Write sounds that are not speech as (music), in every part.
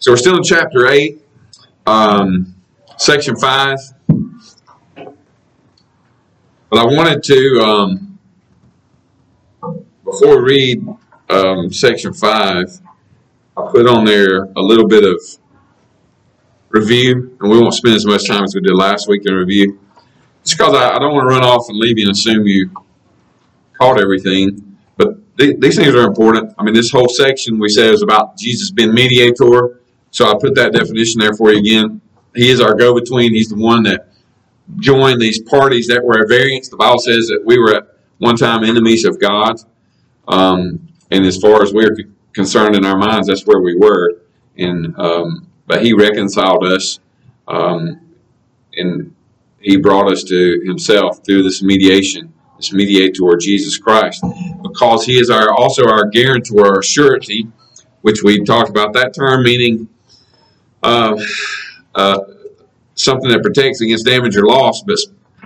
So we're still in chapter 8, um, section 5. But I wanted to, um, before we read um, section 5, I put on there a little bit of review, and we won't spend as much time as we did last week in review. Just because I, I don't want to run off and leave you and assume you caught everything. But th- these things are important. I mean, this whole section we said is about Jesus being mediator so I put that definition there for you again. He is our go between. He's the one that joined these parties that were at variance. The Bible says that we were at one time enemies of God. Um, and as far as we're concerned in our minds, that's where we were. And um, but He reconciled us, um, and He brought us to Himself through this mediation, this mediator, Jesus Christ, because He is our also our guarantor, our surety, which we talked about that term meaning uh, something that protects against damage or loss, but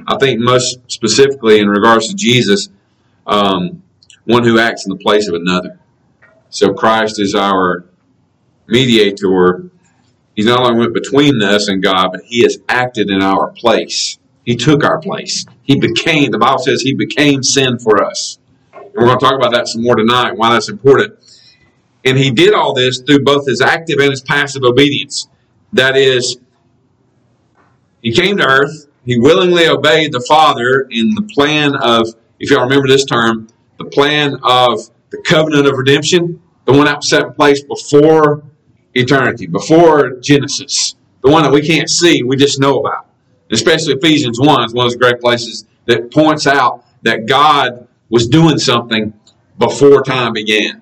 I think most specifically in regards to Jesus, um, one who acts in the place of another. So Christ is our mediator. He's not only went between us and God, but he has acted in our place. He took our place. He became, the Bible says he became sin for us. And we're going to talk about that some more tonight, why that's important. And he did all this through both his active and his passive obedience. That is, he came to earth, he willingly obeyed the Father in the plan of, if y'all remember this term, the plan of the covenant of redemption, the one that was set in place before eternity, before Genesis, the one that we can't see, we just know about. Especially Ephesians 1 is one of those great places that points out that God was doing something before time began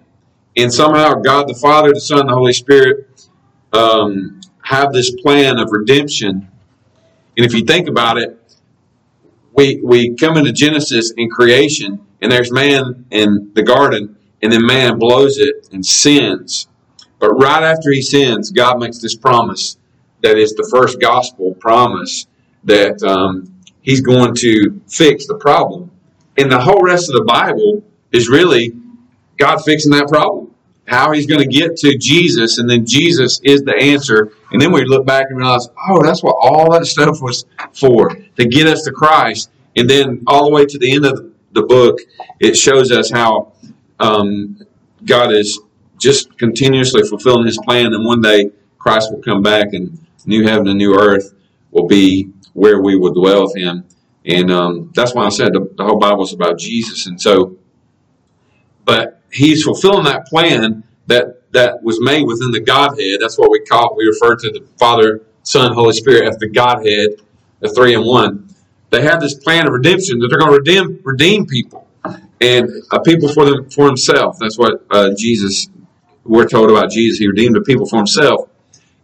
and somehow God the Father, the Son, the Holy Spirit um, have this plan of redemption. And if you think about it, we we come into Genesis in creation, and there's man in the garden, and then man blows it and sins. But right after he sins, God makes this promise that is the first gospel promise that um, he's going to fix the problem. And the whole rest of the Bible is really God fixing that problem. How he's going to get to Jesus, and then Jesus is the answer. And then we look back and realize, oh, that's what all that stuff was for to get us to Christ. And then all the way to the end of the book, it shows us how um, God is just continuously fulfilling his plan. And one day, Christ will come back, and new heaven and new earth will be where we will dwell with him. And um, that's why I said the, the whole Bible is about Jesus. And so, but he's fulfilling that plan that that was made within the Godhead. That's what we call we refer to the Father, Son, Holy Spirit as the Godhead, the three in one. They have this plan of redemption that they're going to redeem redeem people and a people for them for himself. That's what uh, Jesus we're told about Jesus. He redeemed the people for himself,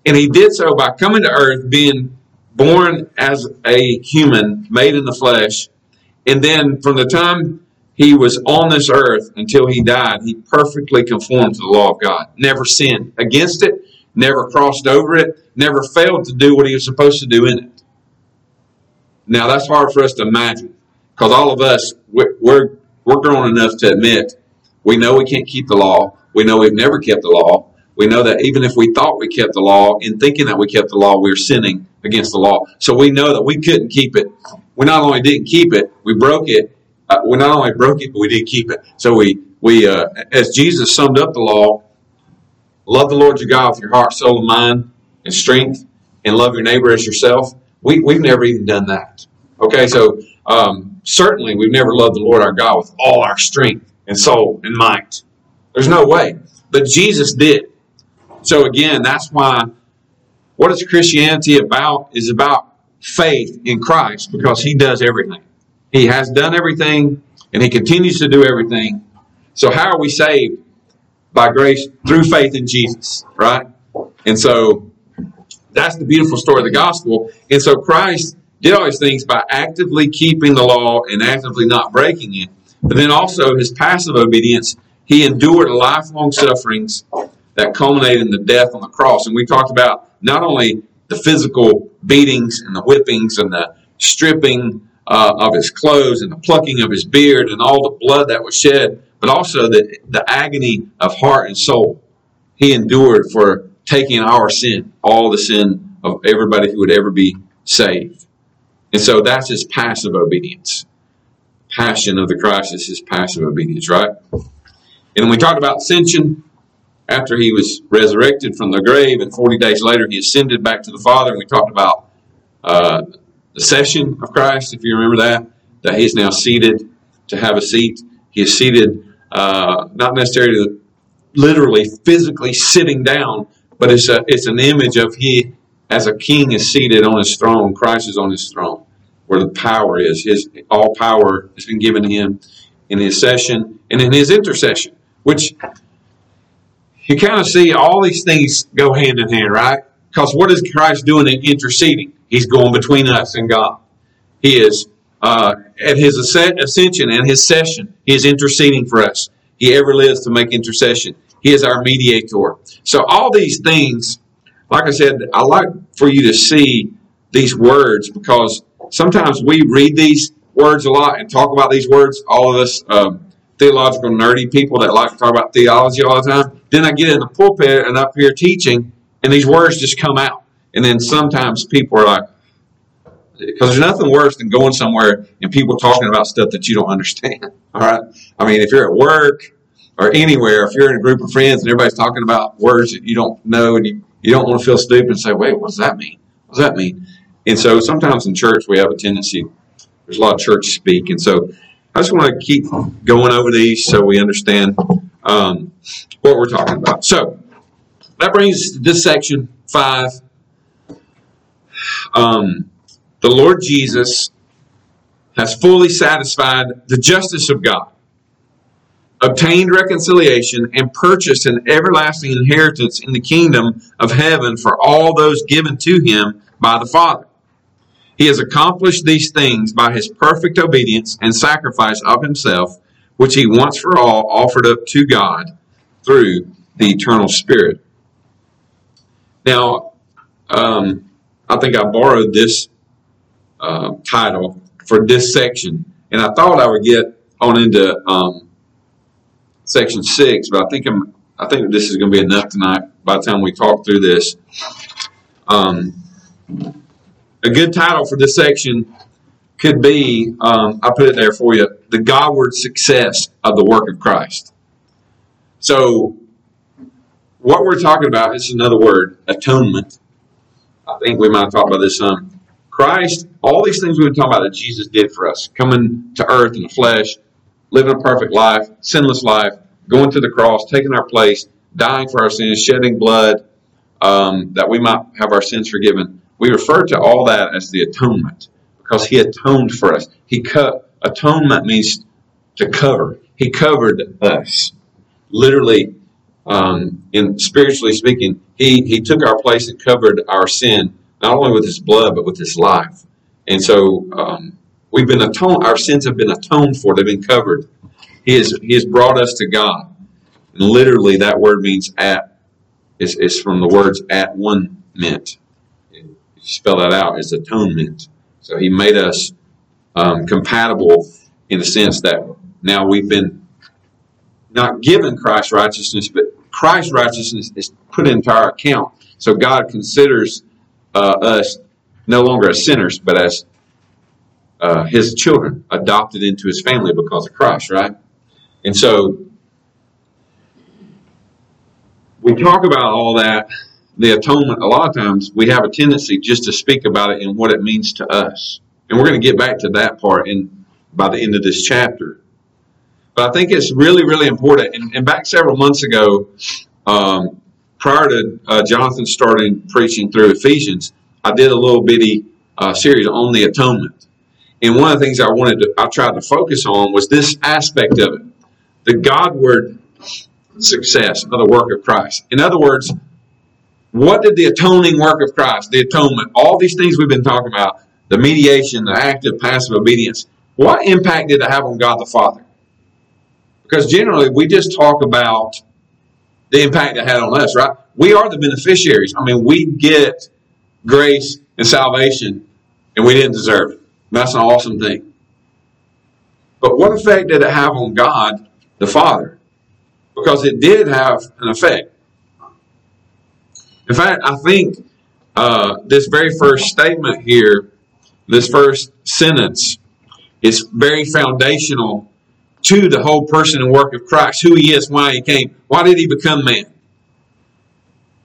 and he did so by coming to earth, being born as a human, made in the flesh, and then from the time he was on this earth until he died. He perfectly conformed to the law of God, never sinned against it, never crossed over it, never failed to do what he was supposed to do in it. Now that's hard for us to imagine because all of us we're we're grown enough to admit we know we can't keep the law. We know we've never kept the law. We know that even if we thought we kept the law, in thinking that we kept the law, we are sinning against the law. So we know that we couldn't keep it. We not only didn't keep it, we broke it, uh, we not only broke it, but we did keep it. So we, we uh, as Jesus summed up the law, love the Lord your God with your heart, soul, and mind, and strength, and love your neighbor as yourself. We, we've never even done that. Okay, so um, certainly we've never loved the Lord our God with all our strength and soul and might. There's no way. But Jesus did. So again, that's why what is Christianity about is about faith in Christ because he does everything. He has done everything and he continues to do everything. So how are we saved? By grace through faith in Jesus, right? And so that's the beautiful story of the gospel. And so Christ did all these things by actively keeping the law and actively not breaking it. But then also his passive obedience, he endured lifelong sufferings that culminated in the death on the cross. And we talked about not only the physical beatings and the whippings and the stripping uh, of his clothes and the plucking of his beard and all the blood that was shed, but also the, the agony of heart and soul he endured for taking our sin, all the sin of everybody who would ever be saved. And so that's his passive obedience. Passion of the Christ is his passive obedience, right? And we talked about ascension after he was resurrected from the grave, and 40 days later he ascended back to the Father. And we talked about uh, session of Christ, if you remember that, that he is now seated to have a seat. He is seated, uh, not necessarily literally physically sitting down, but it's a it's an image of he as a king is seated on his throne. Christ is on his throne, where the power is. His all power has been given to him in his session and in his intercession, which you kind of see all these things go hand in hand, right? Because what is Christ doing in interceding? He's going between us and God. He is uh, at his ascension and his session. He is interceding for us. He ever lives to make intercession. He is our mediator. So all these things, like I said, I like for you to see these words because sometimes we read these words a lot and talk about these words. All of us um, theological nerdy people that like to talk about theology all the time. Then I get in the pulpit and up here teaching, and these words just come out. And then sometimes people are like, because there's nothing worse than going somewhere and people talking about stuff that you don't understand. (laughs) All right. I mean, if you're at work or anywhere, if you're in a group of friends and everybody's talking about words that you don't know and you, you don't want to feel stupid and say, wait, what does that mean? What does that mean? And so sometimes in church we have a tendency, there's a lot of church speak. And so I just want to keep going over these so we understand um, what we're talking about. So that brings this section five. Um, the Lord Jesus has fully satisfied the justice of God obtained reconciliation, and purchased an everlasting inheritance in the kingdom of heaven for all those given to him by the Father. He has accomplished these things by his perfect obedience and sacrifice of himself, which he once for all offered up to God through the eternal Spirit. Now, um, I think I borrowed this uh, title for this section, and I thought I would get on into um, section six, but I think I'm I think this is going to be enough tonight. By the time we talk through this, um, a good title for this section could be um, I put it there for you: the Godward success of the work of Christ. So, what we're talking about is another word: atonement. I think we might talk about this some. Christ, all these things we've been talking about that Jesus did for us, coming to earth in the flesh, living a perfect life, sinless life, going to the cross, taking our place, dying for our sins, shedding blood um, that we might have our sins forgiven. We refer to all that as the atonement because He atoned for us. He cut atonement means to cover. He covered us, literally. Um, in spiritually speaking, he he took our place and covered our sin not only with His blood but with His life. And so um, we've been atoned. Our sins have been atoned for. They've been covered. He has, he has brought us to God. And literally, that word means at. It's, it's from the words at one meant. You spell that out, it's atonement. So he made us um, compatible in the sense that now we've been not given Christ's righteousness, but Christ's righteousness is put into our account. So God considers uh, us no longer as sinners, but as uh, his children, adopted into his family because of Christ, right? And so we talk about all that, the atonement, a lot of times we have a tendency just to speak about it and what it means to us. And we're going to get back to that part in by the end of this chapter. But I think it's really, really important. And, and back several months ago, um, prior to uh, Jonathan starting preaching through Ephesians, I did a little bitty uh, series on the atonement. And one of the things I wanted to, I tried to focus on was this aspect of it the Godward success of the work of Christ. In other words, what did the atoning work of Christ, the atonement, all these things we've been talking about, the mediation, the active, passive obedience, what impact did it have on God the Father? Because generally we just talk about the impact it had on us, right? We are the beneficiaries. I mean, we get grace and salvation and we didn't deserve it. That's an awesome thing. But what effect did it have on God the Father, because it did have an effect. In fact, I think uh, this very first statement here, this first sentence, is very foundational to the whole person and work of Christ, who he is, why he came. Why did he become man?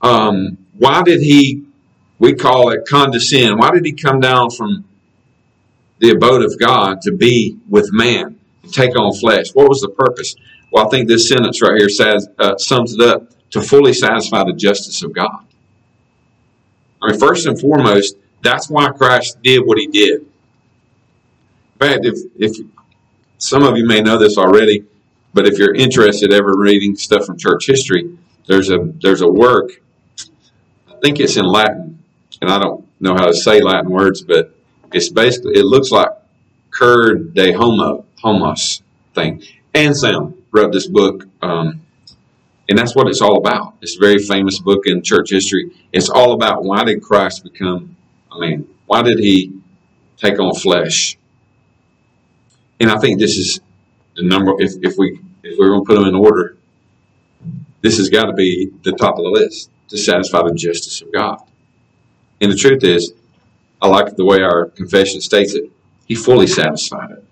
Um, why did he, we call it condescend, why did he come down from the abode of God to be with man, to take on flesh? What was the purpose? Well, I think this sentence right here says, uh, sums it up to fully satisfy the justice of God. I mean, first and foremost, that's why Christ did what he did. In fact, if, if some of you may know this already, but if you're interested ever reading stuff from church history, there's a there's a work. I think it's in Latin, and I don't know how to say Latin words, but it's basically it looks like cur de homo homos thing. Anselm wrote this book, um, and that's what it's all about. It's a very famous book in church history. It's all about why did Christ become a man? Why did he take on flesh? And I think this is the number. If, if we if we're going to put them in order, this has got to be the top of the list to satisfy the justice of God. And the truth is, I like the way our confession states it. He fully satisfied it.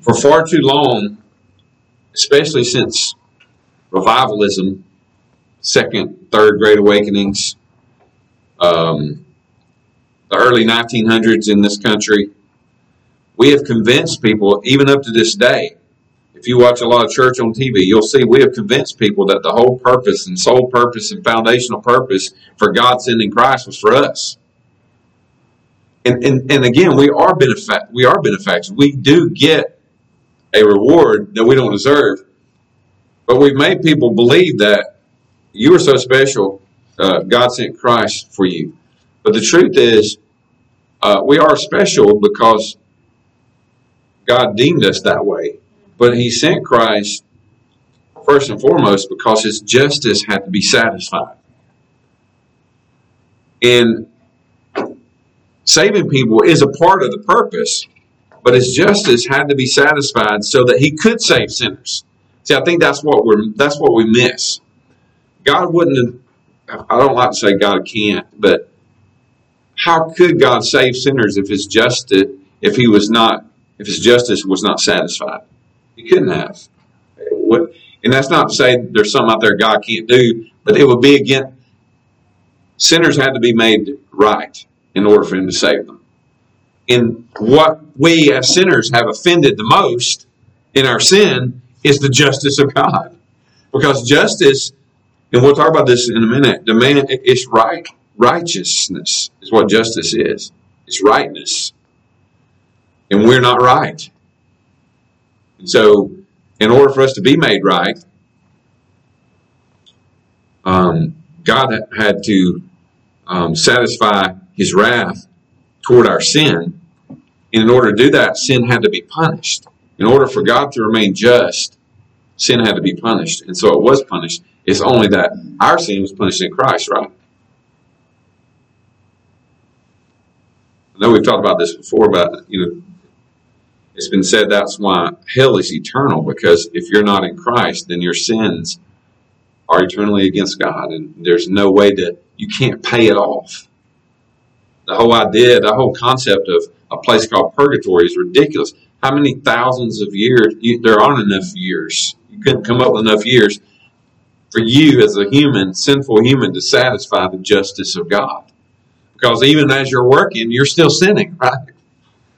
For far too long, especially since revivalism, second, third great awakenings, um, the early 1900s in this country, we have convinced people, even up to this day, if you watch a lot of church on TV, you'll see we have convinced people that the whole purpose and sole purpose and foundational purpose for God sending Christ was for us. And, and, and again, we are benefact we are benefactors. We do get a reward that we don't deserve, but we've made people believe that you are so special. Uh, God sent Christ for you. But the truth is, uh, we are special because God deemed us that way. But He sent Christ first and foremost because His justice had to be satisfied. And saving people is a part of the purpose, but His justice had to be satisfied so that He could save sinners. See, I think that's what we're that's what we miss. God wouldn't. I don't like to say God can't, but how could God save sinners if his justice if he was not if his justice was not satisfied? He couldn't have. What, and that's not to say there's something out there God can't do, but it would be again sinners had to be made right in order for him to save them. And what we as sinners have offended the most in our sin is the justice of God. Because justice, and we'll talk about this in a minute, the man it's right Righteousness is what justice is. It's rightness. And we're not right. And so, in order for us to be made right, um, God had to um, satisfy his wrath toward our sin. And in order to do that, sin had to be punished. In order for God to remain just, sin had to be punished. And so it was punished. It's only that our sin was punished in Christ, right? Know we've talked about this before, but you know, it's been said that's why hell is eternal because if you're not in Christ, then your sins are eternally against God, and there's no way to you can't pay it off. The whole idea, the whole concept of a place called purgatory is ridiculous. How many thousands of years? You, there aren't enough years. You couldn't come up with enough years for you as a human, sinful human, to satisfy the justice of God. Because even as you're working, you're still sinning, right?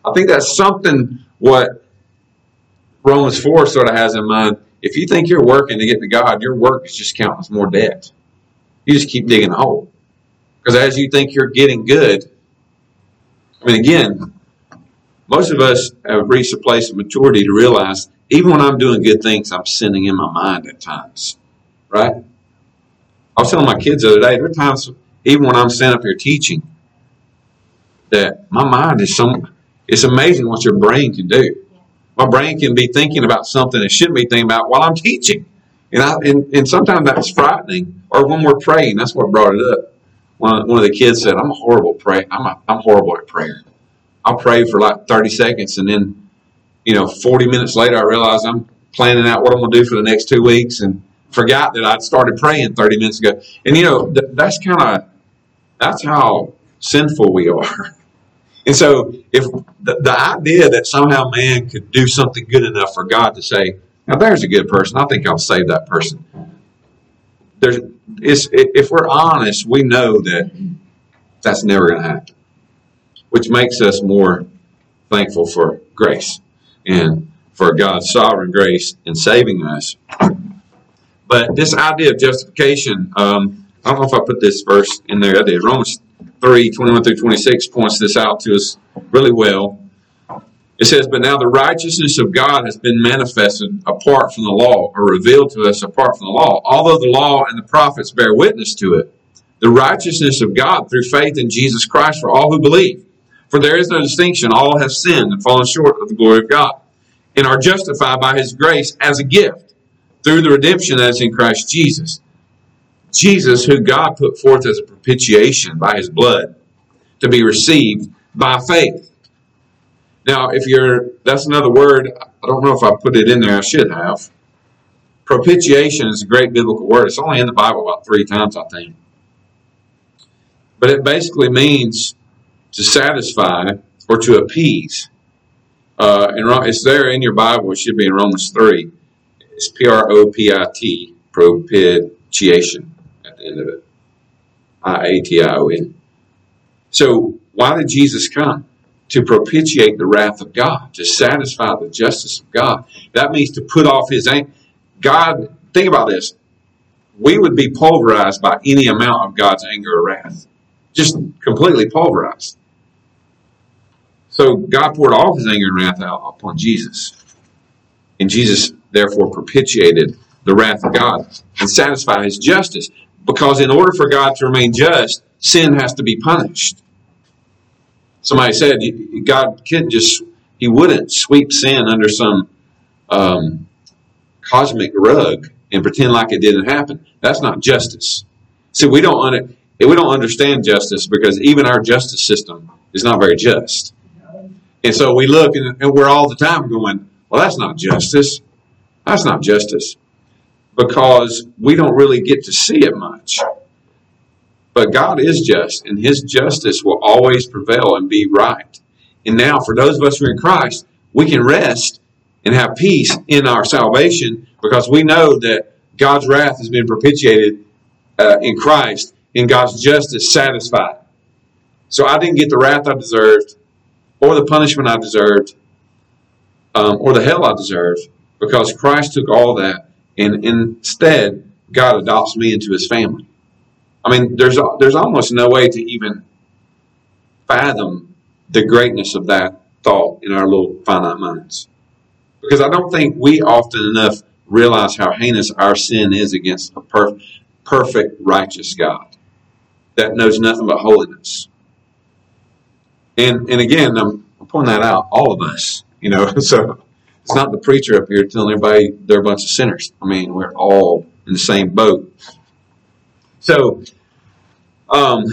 I think that's something what Romans 4 sort of has in mind. If you think you're working to get to God, your work is just counting as more debt. You just keep digging a hole. Because as you think you're getting good, I mean, again, most of us have reached a place of maturity to realize even when I'm doing good things, I'm sinning in my mind at times, right? I was telling my kids the other day, there are times, even when I'm standing up here teaching, that my mind is some. It's amazing what your brain can do. My brain can be thinking about something it shouldn't be thinking about while I'm teaching, and I and, and sometimes that's frightening. Or when we're praying, that's what brought it up. One, one of the kids said, "I'm a horrible pray. I'm a, I'm horrible at prayer. I'll pray for like 30 seconds, and then, you know, 40 minutes later, I realize I'm planning out what I'm going to do for the next two weeks, and forgot that I'd started praying 30 minutes ago. And you know, th- that's kind of that's how sinful we are. (laughs) And so, if the, the idea that somehow man could do something good enough for God to say, "Now there's a good person," I think I'll save that person. There's, if we're honest, we know that that's never going to happen, which makes us more thankful for grace and for God's sovereign grace in saving us. But this idea of justification, um, I don't know if I put this verse in there. I did. Romans 3 21 through 26 points this out to us really well. It says, But now the righteousness of God has been manifested apart from the law, or revealed to us apart from the law. Although the law and the prophets bear witness to it, the righteousness of God through faith in Jesus Christ for all who believe. For there is no distinction. All have sinned and fallen short of the glory of God, and are justified by his grace as a gift through the redemption that is in Christ Jesus Jesus, who God put forth as a propitiation by his blood to be received by faith. Now, if you're, that's another word, I don't know if I put it in there, I should have. Propitiation is a great biblical word. It's only in the Bible about three times, I think. But it basically means to satisfy or to appease. Uh, and it's there in your Bible. It should be in Romans 3. It's P R O P I T, propitiation end of it. I A T I O N. So, why did Jesus come? To propitiate the wrath of God, to satisfy the justice of God. That means to put off his anger. God, think about this. We would be pulverized by any amount of God's anger or wrath. Just completely pulverized. So God poured all his anger and wrath out upon Jesus. And Jesus therefore propitiated the wrath of God and satisfied his justice. Because in order for God to remain just, sin has to be punished. Somebody said God couldn't just, He wouldn't sweep sin under some um, cosmic rug and pretend like it didn't happen. That's not justice. See, we don't under, we don't understand justice because even our justice system is not very just. And so we look and, and we're all the time going, well, that's not justice. That's not justice because we don't really get to see it much. But God is just, and His justice will always prevail and be right. And now, for those of us who are in Christ, we can rest and have peace in our salvation because we know that God's wrath has been propitiated uh, in Christ and God's justice satisfied. So I didn't get the wrath I deserved or the punishment I deserved um, or the hell I deserved because Christ took all that and instead God adopts me into His family. I mean, there's there's almost no way to even fathom the greatness of that thought in our little finite minds, because I don't think we often enough realize how heinous our sin is against a per- perfect, righteous God that knows nothing but holiness. And and again, I'm, I'm pointing that out, all of us, you know. (laughs) So it's not the preacher up here telling everybody they're a bunch of sinners. I mean, we're all in the same boat. So, um,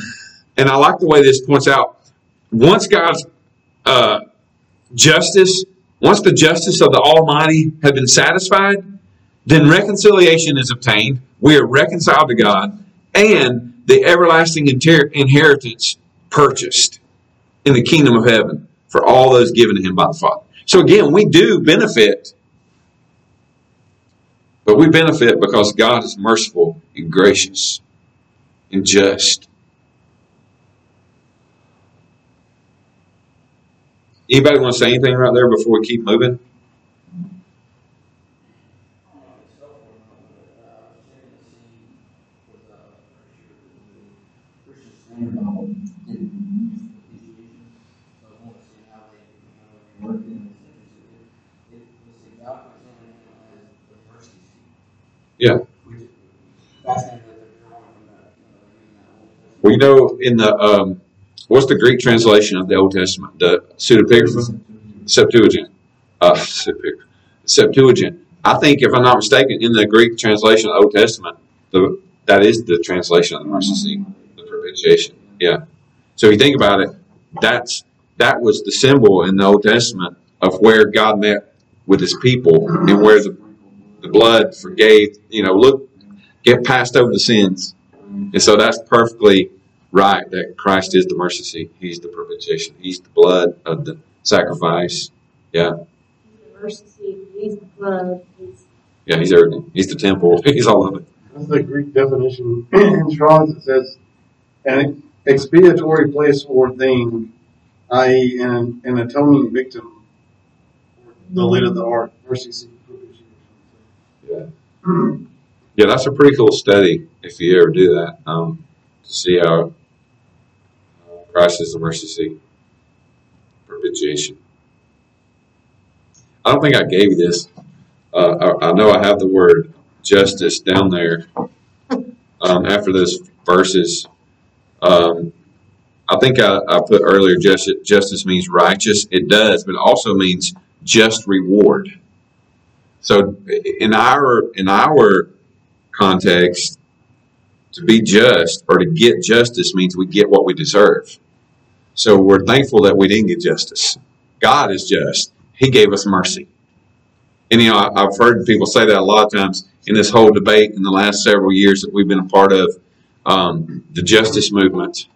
and I like the way this points out. Once God's uh, justice, once the justice of the Almighty had been satisfied, then reconciliation is obtained. We are reconciled to God, and the everlasting inter- inheritance purchased in the kingdom of heaven for all those given to Him by the Father. So again, we do benefit, but we benefit because God is merciful and gracious and just. Anybody want to say anything right there before we keep moving? Yeah. Well, you know, in the um, what's the Greek translation of the Old Testament? The Pseudepigrapha, Septuagint, uh, (laughs) Septuagint. I think, if I'm not mistaken, in the Greek translation of the Old Testament, the, that is the translation of the mercy seat, the propitiation. Yeah. So if you think about it, that's that was the symbol in the Old Testament of where God met with His people and where the the blood forgave. You know, look get passed over the sins. And so that's perfectly right that Christ is the mercy seat. He's the propitiation. He's the blood of the sacrifice. Yeah. He's the mercy seat. He's the blood. He's Yeah, he's everything. He's the temple. (laughs) He's all of it. That's the Greek definition (clears throat) in Strong's. It says an expiatory place or thing, i.e., an, an atoning victim, the lid of the ark, mercy seat. Yeah. Yeah, that's a pretty cool study if you ever do that um, to see how uh, Christ is the mercy seat, propitiation. I don't think I gave you this. Uh, I, I know I have the word justice down there um, after those verses. Um, I think I, I put earlier justice, justice means righteous. It does, but it also means just reward. So in our in our context, to be just or to get justice means we get what we deserve. So we're thankful that we didn't get justice. God is just. He gave us mercy. And you know, I've heard people say that a lot of times in this whole debate in the last several years that we've been a part of, um, the justice movement.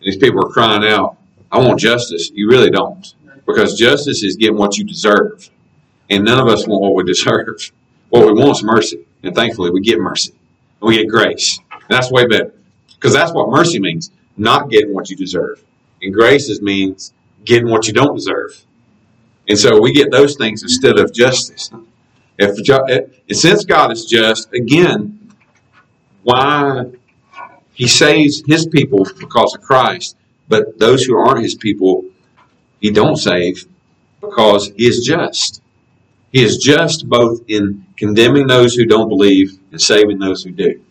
These people are crying out, I want justice. You really don't. Because justice is getting what you deserve. And none of us want what we deserve. What we want is mercy. And thankfully, we get mercy. And we get grace. And that's way better. Because that's what mercy means not getting what you deserve. And grace is means getting what you don't deserve. And so we get those things instead of justice. If, since God is just, again, why he saves his people because of Christ, but those who aren't his people, he don't save because he is just. He is just both in condemning those who don't believe and saving those who do.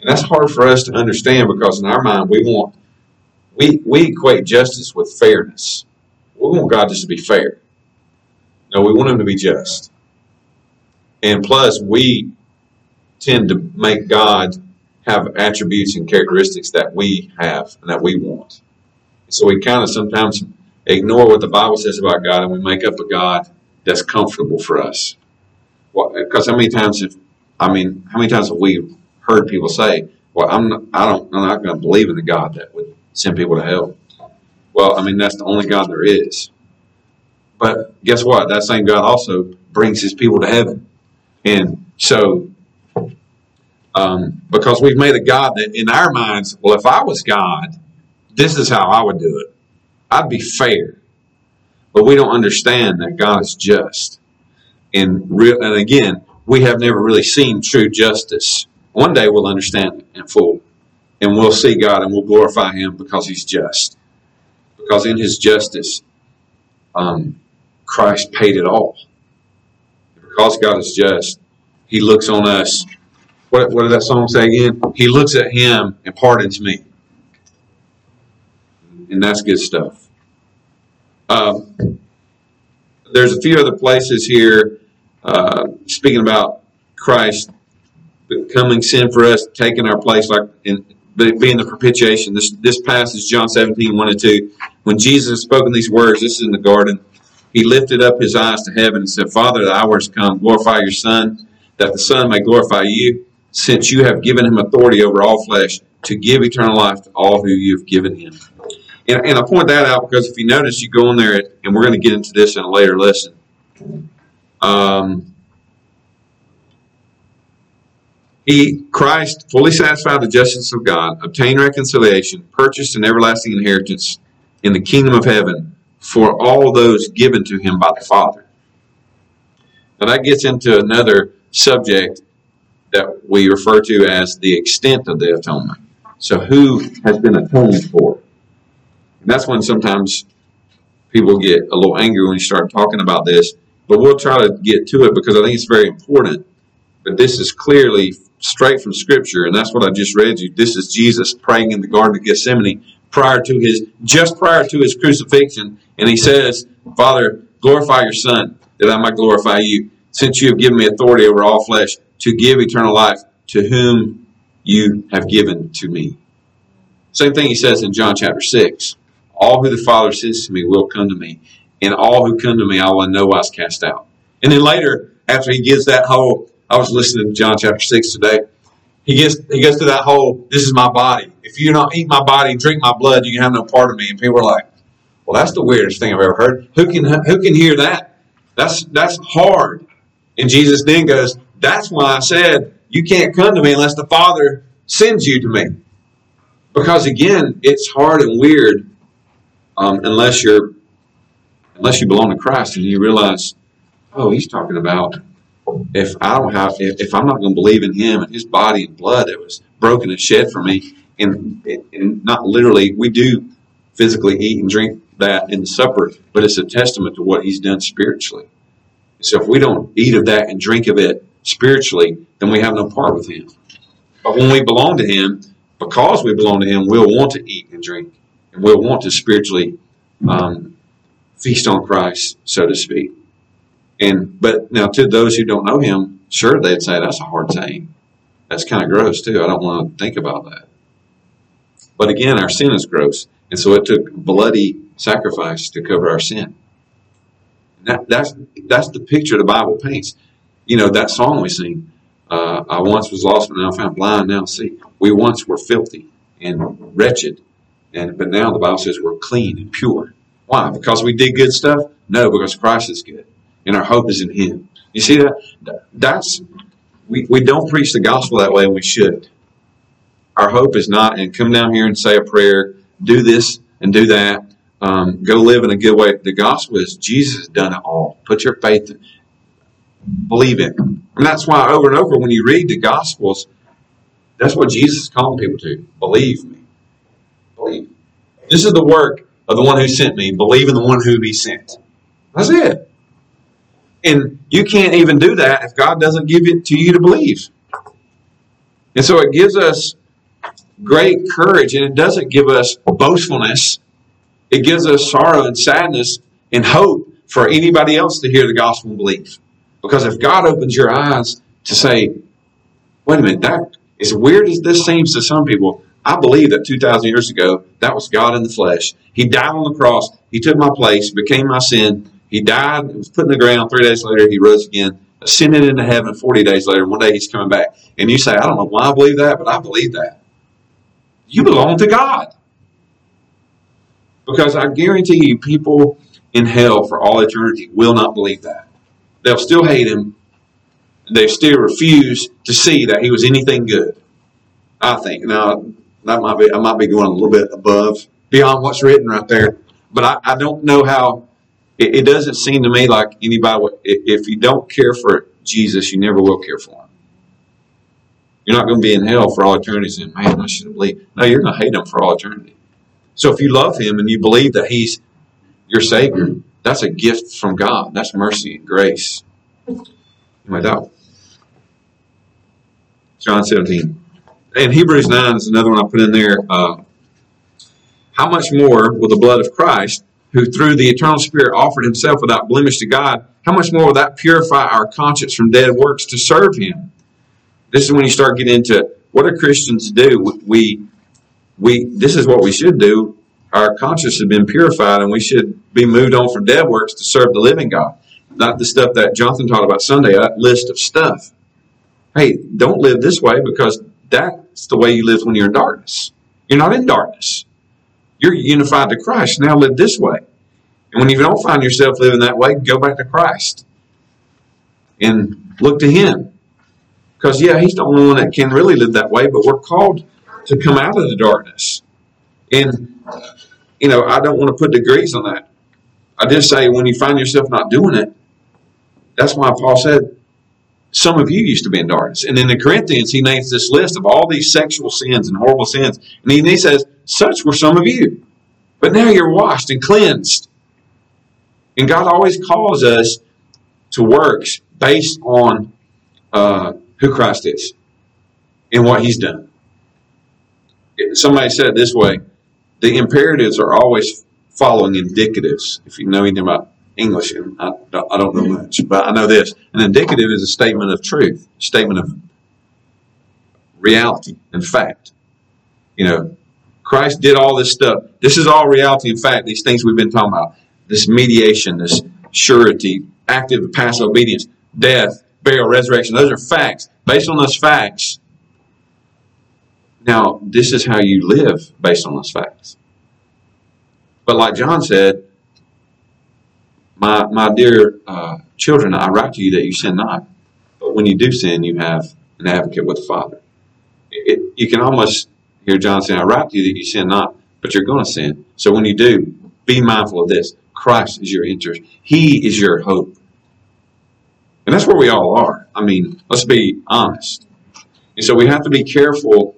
And that's hard for us to understand because in our mind we want we we equate justice with fairness. We want God just to be fair. No, we want him to be just. And plus we tend to make God have attributes and characteristics that we have and that we want. So we kind of sometimes ignore what the Bible says about God and we make up a God that's comfortable for us. Because how many times have, I mean, how many times have we heard people say, well, I'm not, I don't, I'm not going to believe in the God that would send people to hell. Well, I mean, that's the only God there is. But guess what? That same God also brings his people to heaven. And so, um, because we've made a God that in our minds, well, if I was God, this is how I would do it. I'd be fair. But we don't understand that God is just. And real, and again, we have never really seen true justice. One day we'll understand it in full. And we'll see God and we'll glorify Him because He's just. Because in His justice, um, Christ paid it all. Because God is just, He looks on us. What, what did that song say again? He looks at Him and pardons me. And that's good stuff. Um, there's a few other places here uh, speaking about Christ becoming sin for us, taking our place, like in being the propitiation. This this passage, John 17, 1 and 2. When Jesus spoke spoken these words, this is in the garden, he lifted up his eyes to heaven and said, Father, the hour has come. Glorify your Son, that the Son may glorify you, since you have given him authority over all flesh to give eternal life to all who you have given him. And, and I point that out because if you notice, you go in there, and we're going to get into this in a later lesson. Um, he, Christ, fully satisfied the justice of God, obtained reconciliation, purchased an everlasting inheritance in the kingdom of heaven for all those given to him by the Father. Now that gets into another subject that we refer to as the extent of the atonement. So who has been atoned for? That's when sometimes people get a little angry when you start talking about this. But we'll try to get to it because I think it's very important. But this is clearly straight from Scripture, and that's what I just read you. This is Jesus praying in the Garden of Gethsemane prior to his, just prior to his crucifixion, and he says, "Father, glorify your Son, that I might glorify you, since you have given me authority over all flesh to give eternal life to whom you have given to me." Same thing he says in John chapter six. All who the Father sends to me will come to me, and all who come to me I will in no wise cast out. And then later, after he gives that whole I was listening to John chapter six today. He gets he goes through that whole this is my body. If you don't eat my body, drink my blood, you can have no part of me. And people are like, Well, that's the weirdest thing I've ever heard. Who can who can hear that? That's that's hard. And Jesus then goes, That's why I said you can't come to me unless the Father sends you to me. Because again, it's hard and weird um, unless you're unless you belong to Christ and you realize, oh, he's talking about if I don't have if, if I'm not going to believe in him and his body and blood that was broken and shed for me, and, and not literally, we do physically eat and drink that in the supper, but it's a testament to what he's done spiritually. So if we don't eat of that and drink of it spiritually, then we have no part with him. But when we belong to him, because we belong to him, we'll want to eat and drink, and we'll want to spiritually um, feast on Christ, so to speak. And but now to those who don't know him, sure they'd say that's a hard saying. That's kind of gross too. I don't want to think about that. But again, our sin is gross, and so it took bloody sacrifice to cover our sin. That, that's that's the picture the Bible paints. You know that song we sing. Uh, I once was lost, but now I found blind. Now see. We once were filthy and wretched, and but now the Bible says we're clean and pure. Why? Because we did good stuff? No, because Christ is good, and our hope is in Him. You see that? That's we, we don't preach the gospel that way, and we should. Our hope is not and come down here and say a prayer, do this and do that, um, go live in a good way. The gospel is Jesus done it all. Put your faith in believe it. And that's why over and over when you read the Gospels, that's what Jesus is calling people to. Believe me. Believe. This is the work of the one who sent me. Believe in the one who he sent. That's it. And you can't even do that if God doesn't give it to you to believe. And so it gives us great courage and it doesn't give us boastfulness. It gives us sorrow and sadness and hope for anybody else to hear the gospel and believe. Because if God opens your eyes to say, wait a minute, that as weird as this seems to some people, I believe that 2,000 years ago, that was God in the flesh. He died on the cross. He took my place, became my sin. He died, was put in the ground. Three days later, he rose again, ascended into heaven 40 days later. One day he's coming back. And you say, I don't know why I believe that, but I believe that. You belong to God. Because I guarantee you, people in hell for all eternity will not believe that they'll still hate him. They still refuse to see that he was anything good. I think now that might be I might be going a little bit above beyond what's written right there, but I, I don't know how. It, it doesn't seem to me like anybody. If you don't care for Jesus, you never will care for him. You're not going to be in hell for all eternity saying, man, I should have believed. No, you're going to hate him for all eternity. So if you love him and you believe that he's your Savior, that's a gift from God. That's mercy and grace. My doubt. John 17. And Hebrews 9 is another one I put in there. Uh, how much more will the blood of Christ, who through the eternal Spirit offered himself without blemish to God, how much more will that purify our conscience from dead works to serve him? This is when you start getting into what do Christians do? We, we, this is what we should do our conscience has been purified and we should be moved on from dead works to serve the living God. Not the stuff that Jonathan taught about Sunday, that list of stuff. Hey, don't live this way because that's the way you live when you're in darkness. You're not in darkness. You're unified to Christ. Now live this way. And when you don't find yourself living that way, go back to Christ and look to Him. Because, yeah, He's the only one that can really live that way, but we're called to come out of the darkness. And you know, I don't want to put degrees on that. I just say when you find yourself not doing it, that's why Paul said some of you used to be in darkness. And in the Corinthians, he names this list of all these sexual sins and horrible sins. And he, he says, such were some of you. But now you're washed and cleansed. And God always calls us to works based on uh, who Christ is and what he's done. Somebody said it this way the imperatives are always following indicatives. If you know anything about English, I, I don't know much, but I know this. An indicative is a statement of truth, statement of reality and fact. You know, Christ did all this stuff. This is all reality and fact, these things we've been talking about. This mediation, this surety, active and passive obedience, death, burial, resurrection. Those are facts. Based on those facts, now this is how you live based on those facts. But like John said, my my dear uh, children, I write to you that you sin not. But when you do sin, you have an advocate with the Father. It, you can almost hear John saying, "I write to you that you sin not," but you're going to sin. So when you do, be mindful of this: Christ is your interest. He is your hope, and that's where we all are. I mean, let's be honest. And so we have to be careful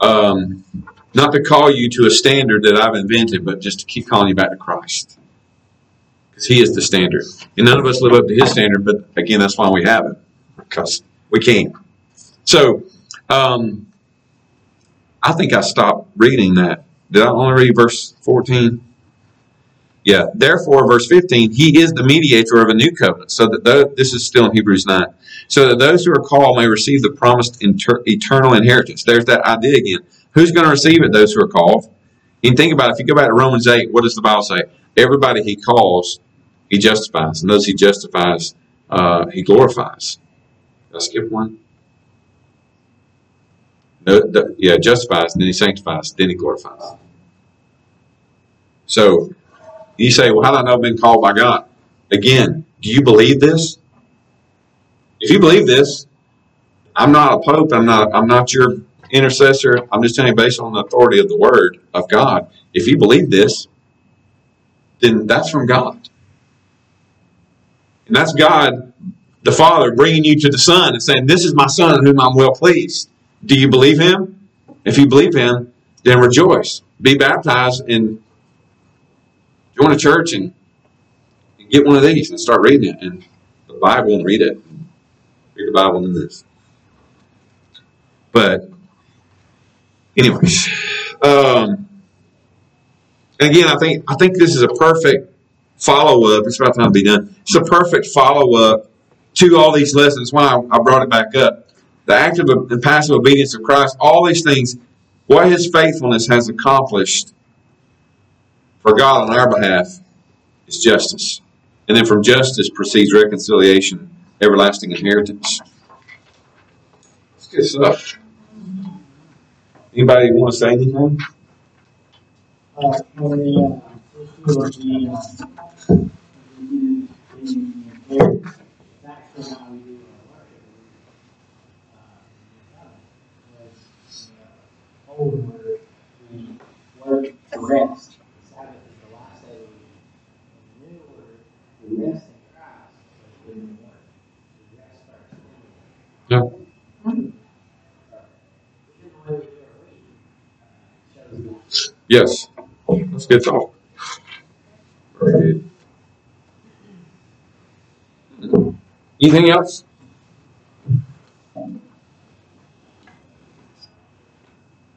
um, not to call you to a standard that I've invented, but just to keep calling you back to Christ. He is the standard. And none of us live up to His standard, but again, that's why we have it. Because we can't. So, um, I think I stopped reading that. Did I only read verse 14? Yeah. Therefore, verse 15, he is the mediator of a new covenant. So that this is still in Hebrews 9. So that those who are called may receive the promised inter, eternal inheritance. There's that idea again. Who's going to receive it? Those who are called. And think about it. If you go back to Romans 8, what does the Bible say? Everybody he calls, he justifies. And those he justifies, uh, he glorifies. Did I skip one? No, the, yeah, justifies, then he sanctifies, then he glorifies. So you say, well, how do I know I've been called by God? Again, do you believe this? If you believe this, I'm not a pope. I'm not. I'm not your intercessor. I'm just telling you based on the authority of the Word of God. If you believe this, then that's from God, that's God, the Father, bringing you to the Son and saying, "This is my Son, whom I'm well pleased." Do you believe Him? If you believe Him, then rejoice. Be baptized and join a church and, and get one of these and start reading it and the Bible and read it. Read the Bible and this. But, anyways, (laughs) um, and again, I think I think this is a perfect follow up. It's about time to be done. It's a perfect follow up to all these lessons. Why I brought it back up. The active and passive obedience of Christ, all these things, what His faithfulness has accomplished for God on our behalf is justice. And then from justice proceeds reconciliation, everlasting inheritance. It's good stuff. Anybody want to say anything? Uh, Yes. That's good talk. Very good. Anything else?